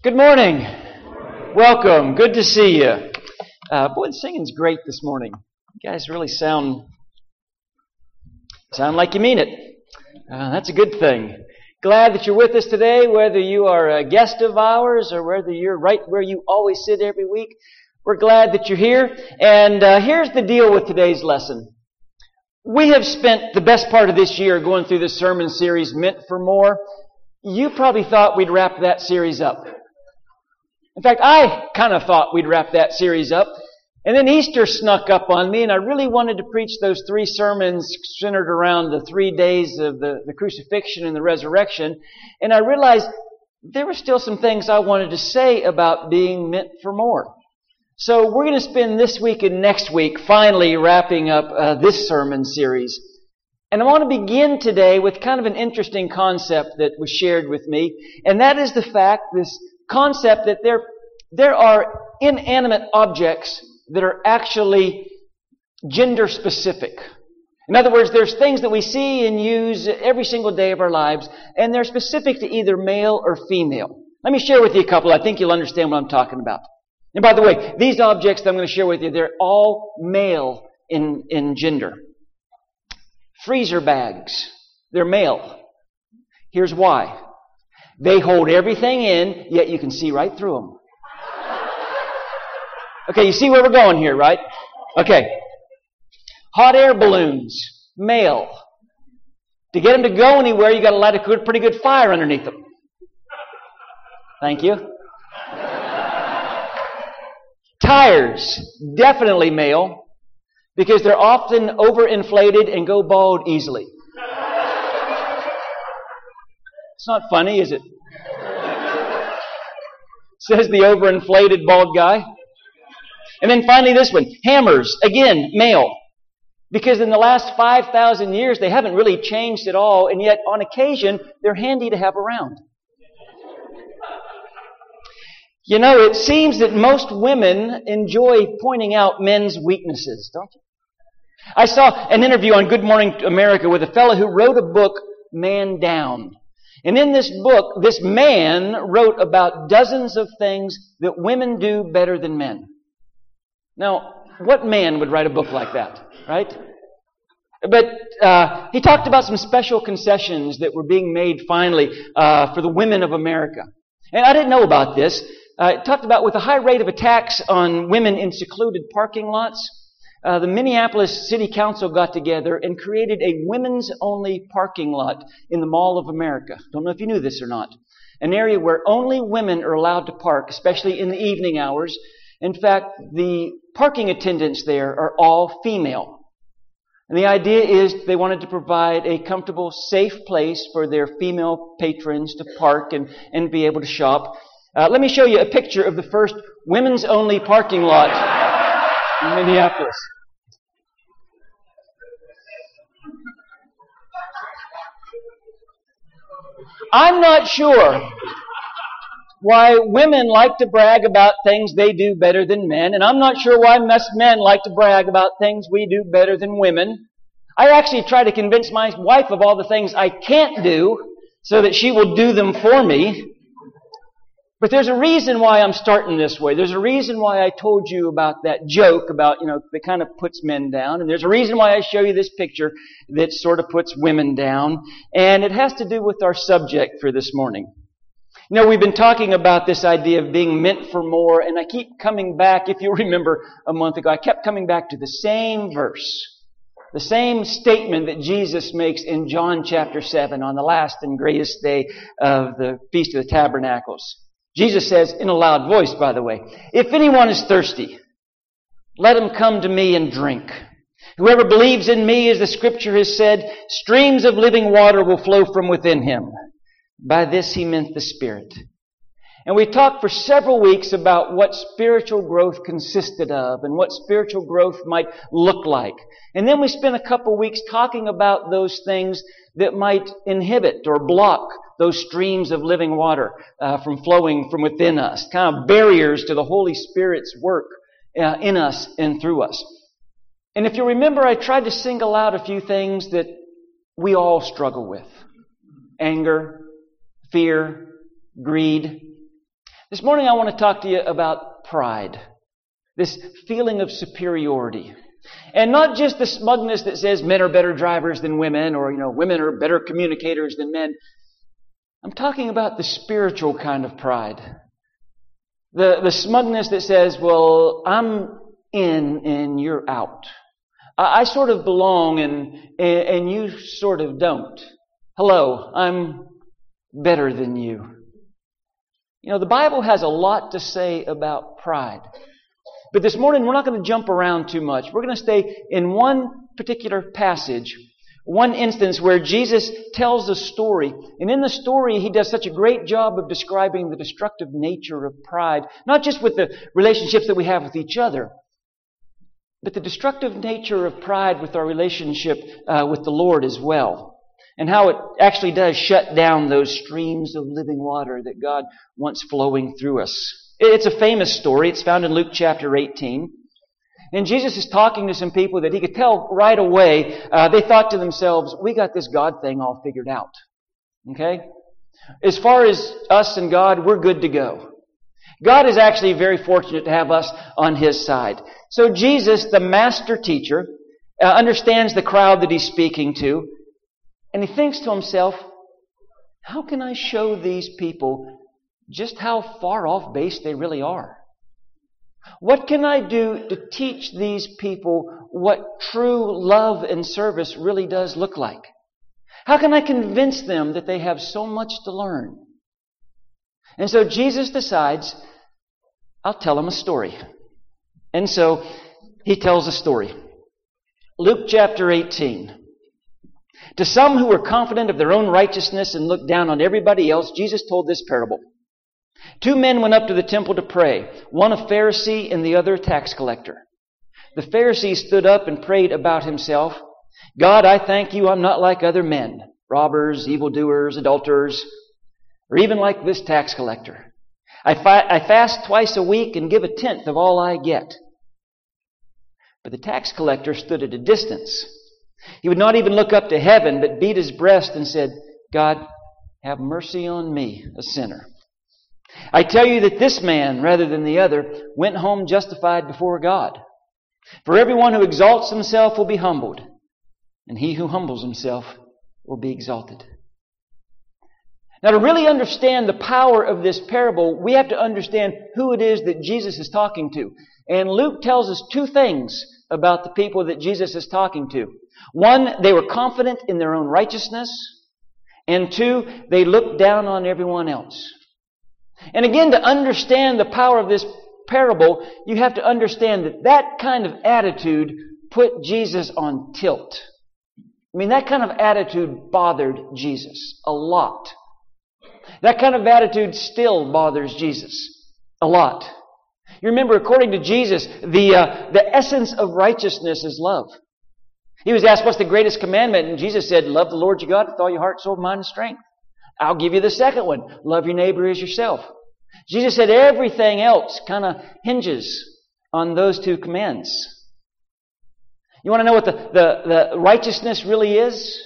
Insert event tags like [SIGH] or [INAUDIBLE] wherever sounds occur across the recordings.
Good morning. Welcome. Good to see you. Uh, boy, the singing's great this morning. You guys really sound sound like you mean it. Uh, that's a good thing. Glad that you're with us today, whether you are a guest of ours or whether you're right where you always sit every week. We're glad that you're here. And uh, here's the deal with today's lesson. We have spent the best part of this year going through this sermon series, Meant for More. You probably thought we'd wrap that series up. In fact, I kind of thought we'd wrap that series up. And then Easter snuck up on me, and I really wanted to preach those three sermons centered around the three days of the, the crucifixion and the resurrection. And I realized there were still some things I wanted to say about being meant for more. So we're going to spend this week and next week finally wrapping up uh, this sermon series. And I want to begin today with kind of an interesting concept that was shared with me, and that is the fact, this concept that there, there are inanimate objects that are actually gender specific. In other words, there's things that we see and use every single day of our lives, and they're specific to either male or female. Let me share with you a couple. I think you'll understand what I'm talking about. And by the way, these objects that I'm going to share with you, they're all male in, in gender. Freezer bags. They're male. Here's why. They hold everything in, yet you can see right through them. Okay, you see where we're going here, right? Okay. Hot air balloons, male. To get them to go anywhere, you got to light a good, pretty good fire underneath them. Thank you. Tires, definitely male, because they're often overinflated and go bald easily. It's not funny, is it? Says the overinflated bald guy. And then finally this one. Hammers. Again, male. Because in the last 5,000 years, they haven't really changed at all, and yet on occasion, they're handy to have around. You know, it seems that most women enjoy pointing out men's weaknesses, don't you? I saw an interview on Good Morning America with a fellow who wrote a book, Man Down. And in this book, this man wrote about dozens of things that women do better than men. Now, what man would write a book like that, right? But uh, he talked about some special concessions that were being made finally uh, for the women of America. And I didn't know about this. Uh, it talked about with a high rate of attacks on women in secluded parking lots, uh, the Minneapolis City Council got together and created a women's only parking lot in the Mall of America. Don't know if you knew this or not. An area where only women are allowed to park, especially in the evening hours. In fact, the parking attendants there are all female. And the idea is they wanted to provide a comfortable, safe place for their female patrons to park and, and be able to shop. Uh, let me show you a picture of the first women's only parking lot Minneapolis. I'm not sure why women like to brag about things they do better than men, and I'm not sure why most men like to brag about things we do better than women. I actually try to convince my wife of all the things I can't do so that she will do them for me. But there's a reason why I'm starting this way. There's a reason why I told you about that joke about, you know, that kind of puts men down. And there's a reason why I show you this picture that sort of puts women down. And it has to do with our subject for this morning. You know, we've been talking about this idea of being meant for more, and I keep coming back, if you [LAUGHS] remember a month ago, I kept coming back to the same verse. The same statement that Jesus makes in John chapter 7 on the last and greatest day of the Feast of the Tabernacles. Jesus says in a loud voice, by the way, if anyone is thirsty, let him come to me and drink. Whoever believes in me, as the scripture has said, streams of living water will flow from within him. By this he meant the Spirit. And we talked for several weeks about what spiritual growth consisted of and what spiritual growth might look like. And then we spent a couple weeks talking about those things that might inhibit or block those streams of living water uh, from flowing from within us, kind of barriers to the Holy Spirit's work uh, in us and through us. And if you remember, I tried to single out a few things that we all struggle with anger, fear, greed. This morning I want to talk to you about pride. This feeling of superiority. And not just the smugness that says men are better drivers than women or, you know, women are better communicators than men. I'm talking about the spiritual kind of pride. The, the smugness that says, well, I'm in and you're out. I, I sort of belong and, and you sort of don't. Hello, I'm better than you. You know, the Bible has a lot to say about pride. But this morning, we're not going to jump around too much. We're going to stay in one particular passage, one instance where Jesus tells a story. And in the story, he does such a great job of describing the destructive nature of pride, not just with the relationships that we have with each other, but the destructive nature of pride with our relationship uh, with the Lord as well and how it actually does shut down those streams of living water that God wants flowing through us. It's a famous story. It's found in Luke chapter 18. And Jesus is talking to some people that he could tell right away, uh, they thought to themselves, we got this God thing all figured out. Okay? As far as us and God, we're good to go. God is actually very fortunate to have us on His side. So Jesus, the master teacher, uh, understands the crowd that He's speaking to, and he thinks to himself, how can I show these people just how far off base they really are? What can I do to teach these people what true love and service really does look like? How can I convince them that they have so much to learn? And so Jesus decides, I'll tell them a story. And so he tells a story. Luke chapter 18. To some who were confident of their own righteousness and looked down on everybody else, Jesus told this parable. Two men went up to the temple to pray, one a Pharisee and the other a tax collector. The Pharisee stood up and prayed about himself, God, I thank you I'm not like other men, robbers, evildoers, adulterers, or even like this tax collector. I, fi- I fast twice a week and give a tenth of all I get. But the tax collector stood at a distance he would not even look up to heaven, but beat his breast and said, God, have mercy on me, a sinner. I tell you that this man, rather than the other, went home justified before God. For everyone who exalts himself will be humbled, and he who humbles himself will be exalted. Now, to really understand the power of this parable, we have to understand who it is that Jesus is talking to. And Luke tells us two things about the people that Jesus is talking to. One, they were confident in their own righteousness. And two, they looked down on everyone else. And again, to understand the power of this parable, you have to understand that that kind of attitude put Jesus on tilt. I mean, that kind of attitude bothered Jesus a lot. That kind of attitude still bothers Jesus a lot. You remember, according to Jesus, the, uh, the essence of righteousness is love. He was asked, What's the greatest commandment? And Jesus said, Love the Lord your God with all your heart, soul, mind, and strength. I'll give you the second one love your neighbor as yourself. Jesus said everything else kind of hinges on those two commands. You want to know what the, the, the righteousness really is?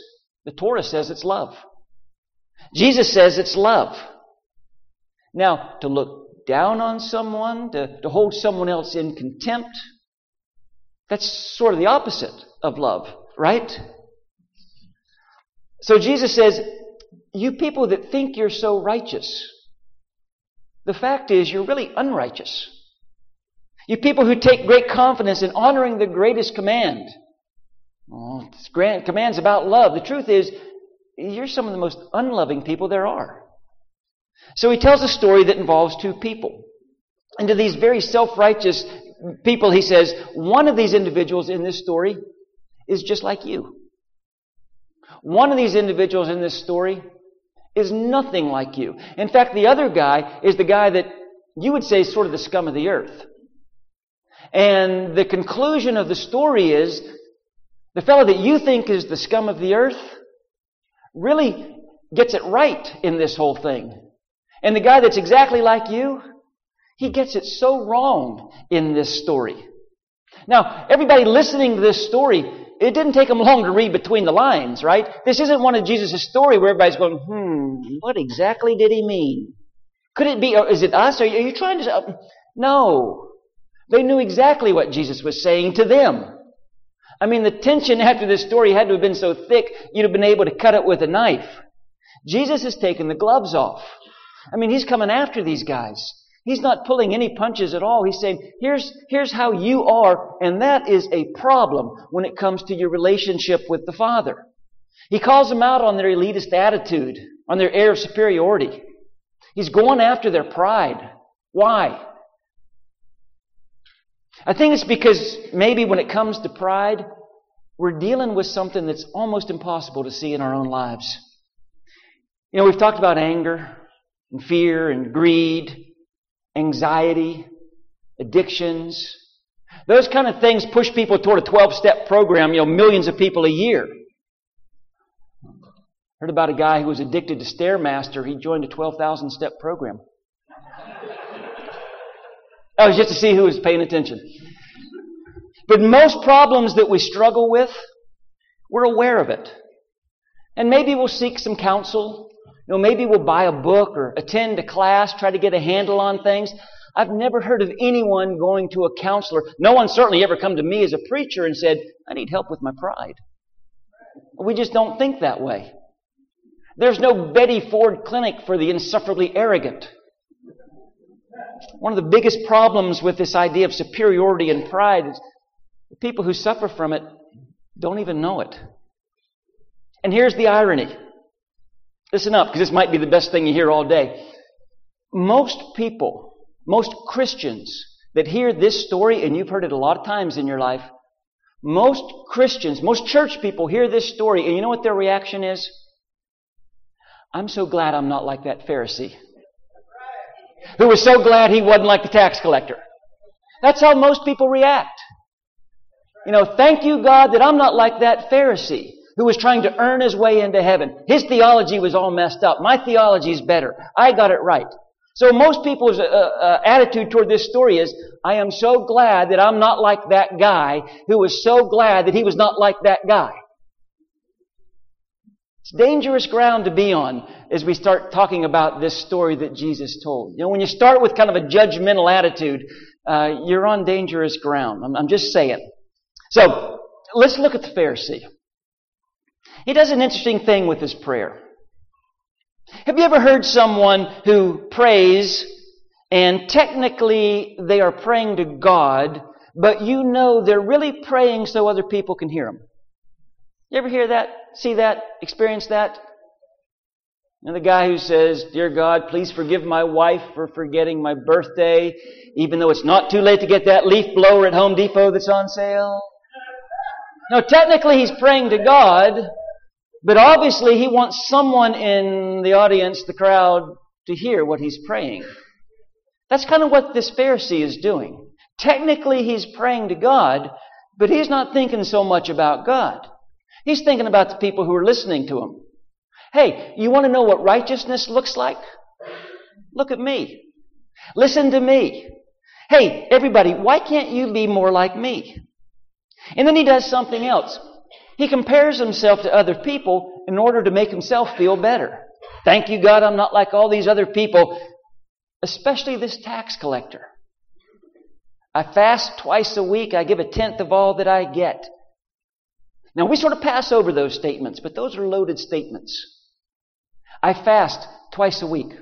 The Torah says it's love. Jesus says it's love. Now, to look down on someone, to, to hold someone else in contempt, that's sort of the opposite of love, right? So Jesus says, You people that think you're so righteous, the fact is you're really unrighteous. You people who take great confidence in honoring the greatest command. Oh, grand commands about love. The truth is, you're some of the most unloving people there are. So he tells a story that involves two people. And to these very self-righteous people, he says, one of these individuals in this story is just like you. One of these individuals in this story is nothing like you. In fact, the other guy is the guy that you would say is sort of the scum of the earth. And the conclusion of the story is the fellow that you think is the scum of the earth really gets it right in this whole thing. And the guy that's exactly like you, he gets it so wrong in this story. Now, everybody listening to this story, it didn't take them long to read between the lines, right? This isn't one of Jesus' story where everybody's going, hmm, what exactly did he mean? Could it be, or is it us? Are you, are you trying to. No. They knew exactly what Jesus was saying to them. I mean, the tension after this story had to have been so thick, you'd have been able to cut it with a knife. Jesus has taken the gloves off. I mean, he's coming after these guys. He's not pulling any punches at all. He's saying, here's, here's how you are, and that is a problem when it comes to your relationship with the Father. He calls them out on their elitist attitude, on their air of superiority. He's going after their pride. Why? I think it's because maybe when it comes to pride, we're dealing with something that's almost impossible to see in our own lives. You know, we've talked about anger and fear and greed anxiety, addictions. Those kind of things push people toward a 12 step program, you know, millions of people a year. Heard about a guy who was addicted to Stairmaster. He joined a 12,000 step program. That was just to see who was paying attention. But most problems that we struggle with, we're aware of it. And maybe we'll seek some counsel you know, maybe we'll buy a book or attend a class, try to get a handle on things. I've never heard of anyone going to a counselor. No one certainly ever come to me as a preacher and said, I need help with my pride. We just don't think that way. There's no Betty Ford clinic for the insufferably arrogant. One of the biggest problems with this idea of superiority and pride is the people who suffer from it don't even know it. And here's the irony. Listen up, because this might be the best thing you hear all day. Most people, most Christians that hear this story, and you've heard it a lot of times in your life, most Christians, most church people hear this story, and you know what their reaction is? I'm so glad I'm not like that Pharisee who was so glad he wasn't like the tax collector. That's how most people react. You know, thank you, God, that I'm not like that Pharisee who was trying to earn his way into heaven. His theology was all messed up. My theology is better. I got it right. So most people's uh, uh, attitude toward this story is, I am so glad that I'm not like that guy who was so glad that he was not like that guy. It's dangerous ground to be on as we start talking about this story that Jesus told. You know, when you start with kind of a judgmental attitude, uh, you're on dangerous ground. I'm, I'm just saying. So, let's look at the Pharisee. He does an interesting thing with his prayer. Have you ever heard someone who prays and technically they are praying to God, but you know they're really praying so other people can hear them? You ever hear that? See that? Experience that? And the guy who says, Dear God, please forgive my wife for forgetting my birthday, even though it's not too late to get that leaf blower at Home Depot that's on sale. No, technically he's praying to God, but obviously, he wants someone in the audience, the crowd, to hear what he's praying. That's kind of what this Pharisee is doing. Technically, he's praying to God, but he's not thinking so much about God. He's thinking about the people who are listening to him. Hey, you want to know what righteousness looks like? Look at me. Listen to me. Hey, everybody, why can't you be more like me? And then he does something else. He compares himself to other people in order to make himself feel better. Thank you, God, I'm not like all these other people, especially this tax collector. I fast twice a week. I give a tenth of all that I get. Now, we sort of pass over those statements, but those are loaded statements. I fast twice a week.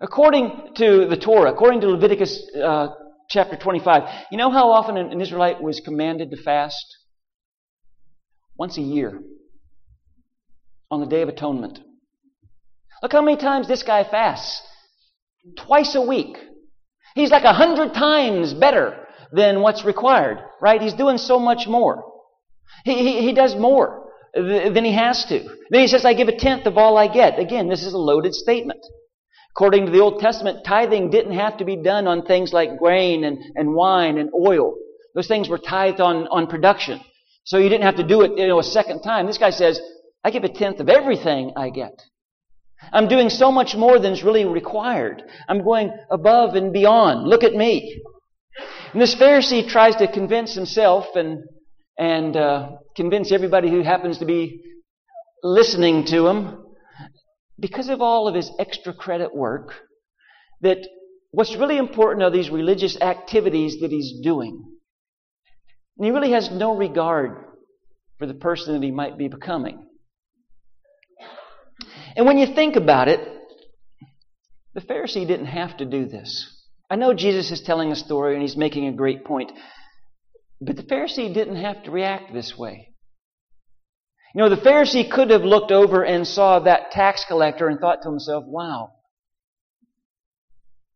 According to the Torah, according to Leviticus uh, chapter 25, you know how often an Israelite was commanded to fast? once a year on the Day of Atonement. Look how many times this guy fasts. Twice a week. He's like a hundred times better than what's required, right? He's doing so much more. He, he, he does more than he has to. Then he says, I give a tenth of all I get. Again, this is a loaded statement. According to the Old Testament, tithing didn't have to be done on things like grain and, and wine and oil. Those things were tithed on, on production. So you didn't have to do it, you know, a second time. This guy says, I give a tenth of everything I get. I'm doing so much more than is really required. I'm going above and beyond. Look at me. And this Pharisee tries to convince himself and and uh, convince everybody who happens to be listening to him because of all of his extra credit work, that what's really important are these religious activities that he's doing. And he really has no regard for the person that he might be becoming. And when you think about it, the Pharisee didn't have to do this. I know Jesus is telling a story and he's making a great point, but the Pharisee didn't have to react this way. You know, the Pharisee could have looked over and saw that tax collector and thought to himself, wow,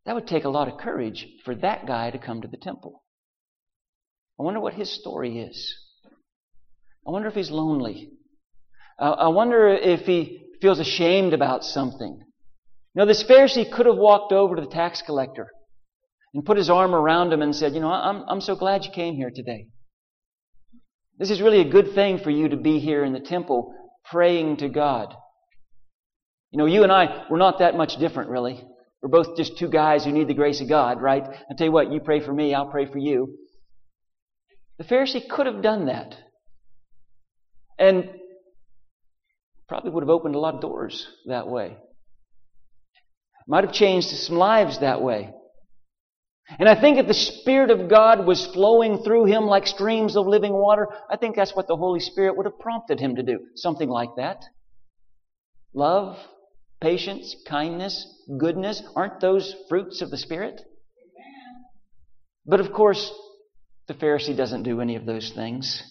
that would take a lot of courage for that guy to come to the temple. I wonder what his story is. I wonder if he's lonely. I wonder if he feels ashamed about something. You know, this Pharisee could have walked over to the tax collector and put his arm around him and said, You know, I'm, I'm so glad you came here today. This is really a good thing for you to be here in the temple praying to God. You know, you and I, we're not that much different, really. We're both just two guys who need the grace of God, right? I tell you what, you pray for me, I'll pray for you. The Pharisee could have done that. And probably would have opened a lot of doors that way. Might have changed some lives that way. And I think if the Spirit of God was flowing through him like streams of living water, I think that's what the Holy Spirit would have prompted him to do. Something like that. Love, patience, kindness, goodness, aren't those fruits of the Spirit? But of course, the Pharisee doesn't do any of those things.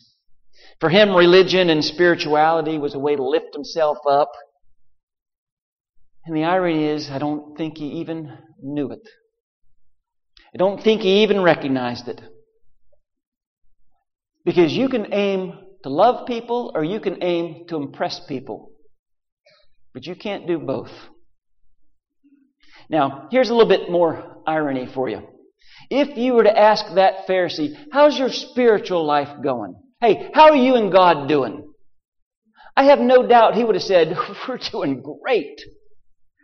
For him, religion and spirituality was a way to lift himself up. And the irony is, I don't think he even knew it. I don't think he even recognized it. Because you can aim to love people or you can aim to impress people. But you can't do both. Now, here's a little bit more irony for you. If you were to ask that Pharisee, how's your spiritual life going? Hey, how are you and God doing? I have no doubt he would have said, [LAUGHS] we're doing great.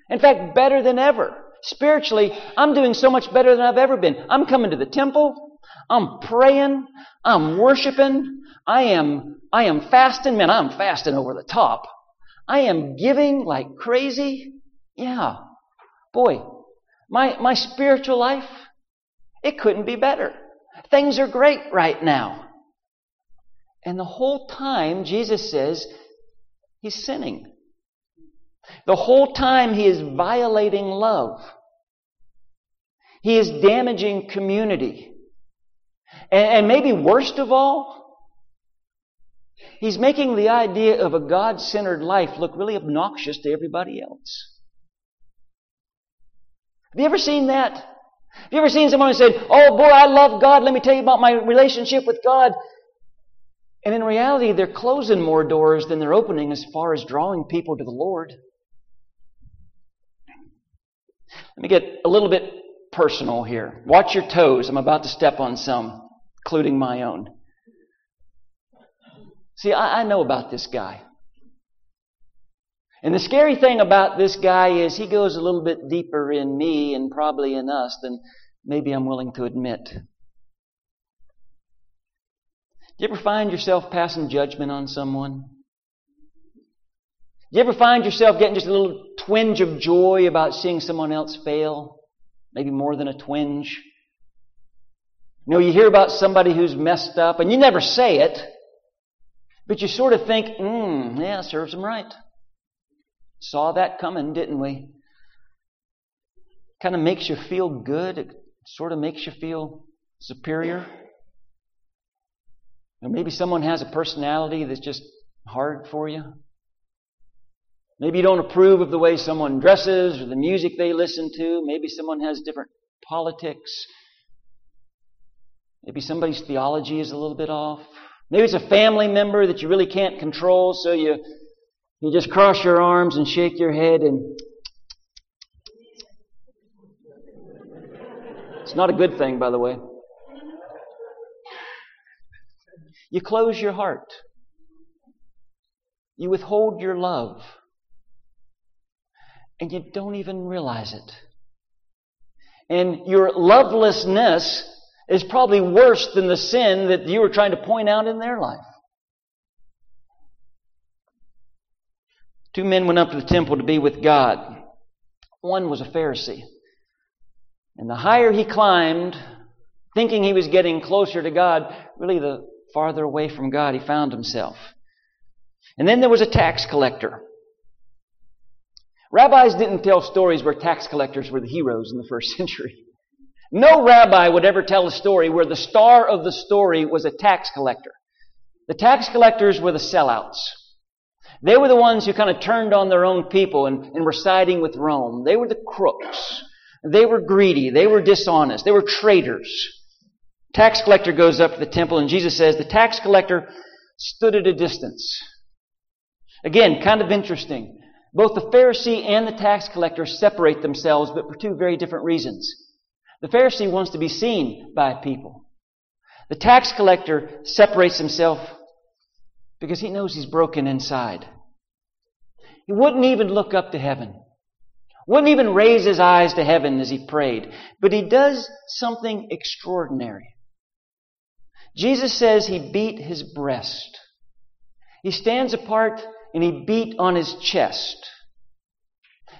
In fact, better than ever. Spiritually, I'm doing so much better than I've ever been. I'm coming to the temple. I'm praying. I'm worshiping. I am, I am fasting. Man, I'm fasting over the top. I am giving like crazy. Yeah. Boy, my, my spiritual life, it couldn't be better. Things are great right now. And the whole time, Jesus says, he's sinning. The whole time he is violating love. He is damaging community. And, and maybe worst of all, he's making the idea of a God centered life look really obnoxious to everybody else. Have you ever seen that? Have you ever seen someone who said, Oh boy, I love God, let me tell you about my relationship with God? And in reality, they're closing more doors than they're opening as far as drawing people to the Lord. Let me get a little bit personal here. Watch your toes. I'm about to step on some, including my own. See, I, I know about this guy. And the scary thing about this guy is he goes a little bit deeper in me and probably in us than maybe I'm willing to admit. Do you ever find yourself passing judgment on someone? Do you ever find yourself getting just a little twinge of joy about seeing someone else fail? Maybe more than a twinge. You know, you hear about somebody who's messed up, and you never say it, but you sort of think, hmm, yeah, serves them right. Saw that coming, didn't we? Kind of makes you feel good. It sort of makes you feel superior. Or maybe someone has a personality that's just hard for you. Maybe you don't approve of the way someone dresses or the music they listen to. Maybe someone has different politics. Maybe somebody's theology is a little bit off. Maybe it's a family member that you really can't control, so you, you just cross your arms and shake your head and it's not a good thing, by the way. You close your heart. You withhold your love and you don't even realize it. And your lovelessness is probably worse than the sin that you were trying to point out in their life. Two men went up to the temple to be with God. One was a Pharisee. And the higher he climbed, thinking he was getting closer to God, really the farther away from God he found himself. And then there was a tax collector. Rabbis didn't tell stories where tax collectors were the heroes in the first [LAUGHS] century. No rabbi would ever tell a story where the star of the story was a tax collector. The tax collectors were the sellouts. They were the ones who kind of turned on their own people and, and were siding with Rome. They were the crooks. They were greedy. They were dishonest. They were traitors. Tax collector goes up to the temple and Jesus says the tax collector stood at a distance. Again, kind of interesting. Both the Pharisee and the tax collector separate themselves, but for two very different reasons. The Pharisee wants to be seen by people. The tax collector separates himself because he knows he's broken inside. He wouldn't even look up to heaven. Wouldn't even raise his eyes to heaven as he prayed. But he does something extraordinary. Jesus says he beat his breast. He stands apart and he beat on his chest.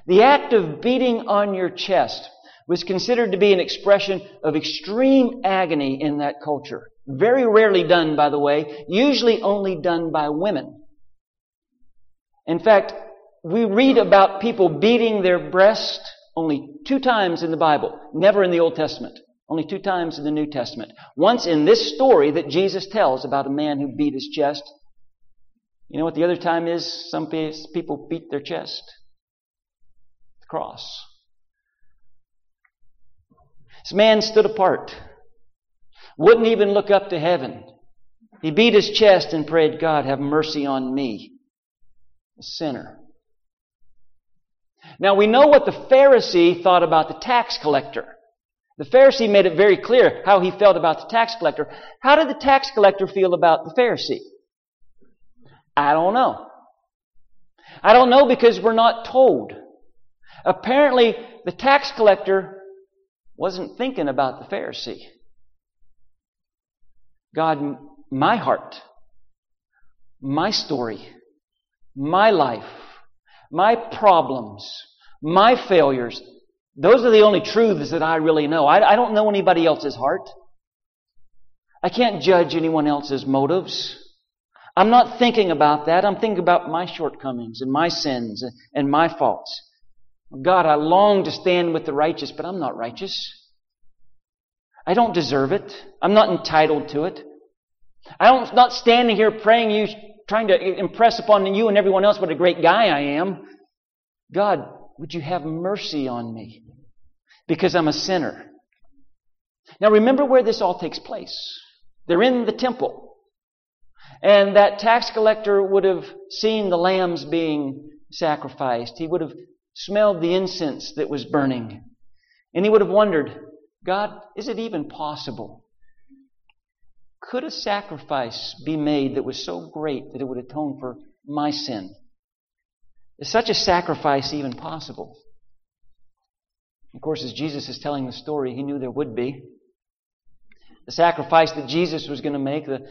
The act of beating on your chest was considered to be an expression of extreme agony in that culture. Very rarely done, by the way, usually only done by women. In fact, we read about people beating their breast only two times in the Bible, never in the Old Testament. Only two times in the New Testament. Once in this story that Jesus tells about a man who beat his chest. You know what the other time is? Some people beat their chest. The cross. This man stood apart. Wouldn't even look up to heaven. He beat his chest and prayed, God, have mercy on me, a sinner. Now we know what the Pharisee thought about the tax collector. The Pharisee made it very clear how he felt about the tax collector. How did the tax collector feel about the Pharisee? I don't know. I don't know because we're not told. Apparently, the tax collector wasn't thinking about the Pharisee. God, my heart, my story, my life, my problems, my failures, those are the only truths that I really know. I, I don't know anybody else's heart. I can't judge anyone else's motives. I'm not thinking about that. I'm thinking about my shortcomings and my sins and my faults. God, I long to stand with the righteous, but I'm not righteous. I don't deserve it. I'm not entitled to it. I don't, not standing here praying you, trying to impress upon you and everyone else what a great guy I am. God, would you have mercy on me? Because I'm a sinner. Now remember where this all takes place. They're in the temple. And that tax collector would have seen the lambs being sacrificed. He would have smelled the incense that was burning. And he would have wondered, God, is it even possible? Could a sacrifice be made that was so great that it would atone for my sin? Is such a sacrifice even possible? Of course, as Jesus is telling the story, he knew there would be. The sacrifice that Jesus was going to make, the,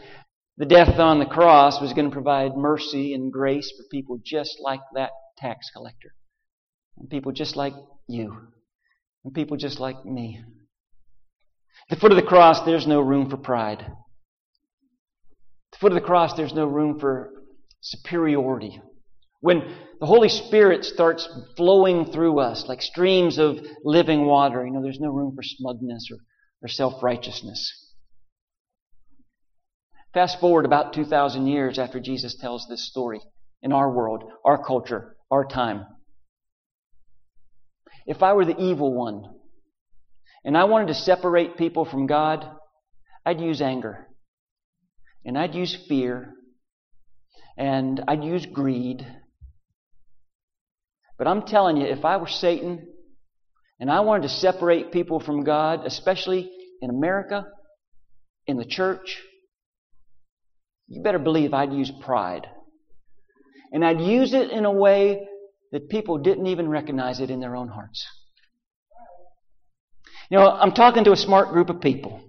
the death on the cross, was going to provide mercy and grace for people just like that tax collector. And people just like you. And people just like me. At the foot of the cross, there's no room for pride. At the foot of the cross, there's no room for superiority. When the Holy Spirit starts flowing through us like streams of living water, you know, there's no room for smugness or, or self righteousness. Fast forward about 2,000 years after Jesus tells this story in our world, our culture, our time. If I were the evil one and I wanted to separate people from God, I'd use anger. And I'd use fear. And I'd use greed. But I'm telling you, if I were Satan and I wanted to separate people from God, especially in America, in the church, you better believe I'd use pride. And I'd use it in a way that people didn't even recognize it in their own hearts. You know, I'm talking to a smart group of people.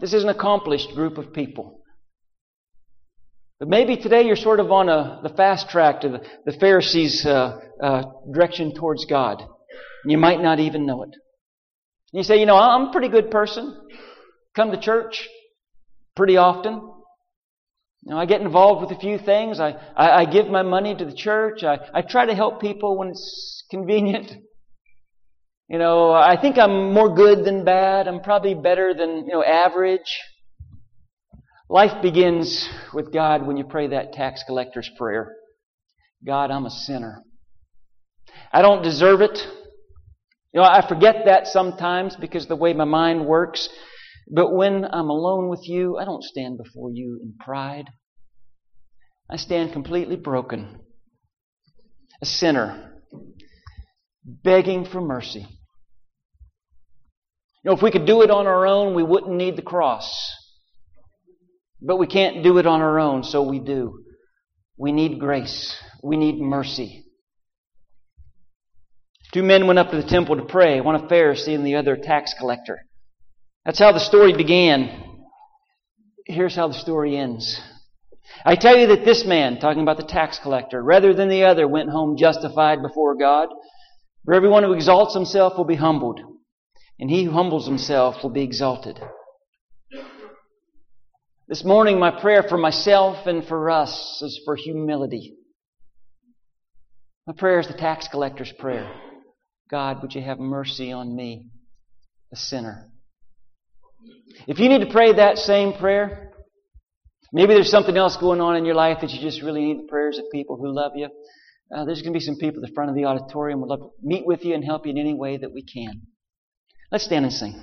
This is an accomplished group of people. But maybe today you're sort of on a, the fast track to the, the Pharisees' uh, uh, direction towards God. And you might not even know it. You say, you know, I'm a pretty good person. Come to church pretty often. You know, I get involved with a few things. I, I, I give my money to the church. I, I try to help people when it's convenient. [LAUGHS] You know, I think I'm more good than bad. I'm probably better than, you know, average. Life begins with God when you pray that tax collector's prayer. God, I'm a sinner. I don't deserve it. You know, I forget that sometimes because the way my mind works. But when I'm alone with you, I don't stand before you in pride. I stand completely broken. A sinner. Begging for mercy. You know, if we could do it on our own, we wouldn't need the cross. But we can't do it on our own, so we do. We need grace. We need mercy. Two men went up to the temple to pray, one a Pharisee and the other a tax collector. That's how the story began. Here's how the story ends. I tell you that this man, talking about the tax collector, rather than the other, went home justified before God. For everyone who exalts himself will be humbled, and he who humbles himself will be exalted. This morning, my prayer for myself and for us is for humility. My prayer is the tax collector's prayer. God, would you have mercy on me, a sinner? If you need to pray that same prayer, maybe there's something else going on in your life that you just really need the prayers of people who love you. Uh, there's going to be some people at the front of the auditorium would love to meet with you and help you in any way that we can. Let's stand and sing.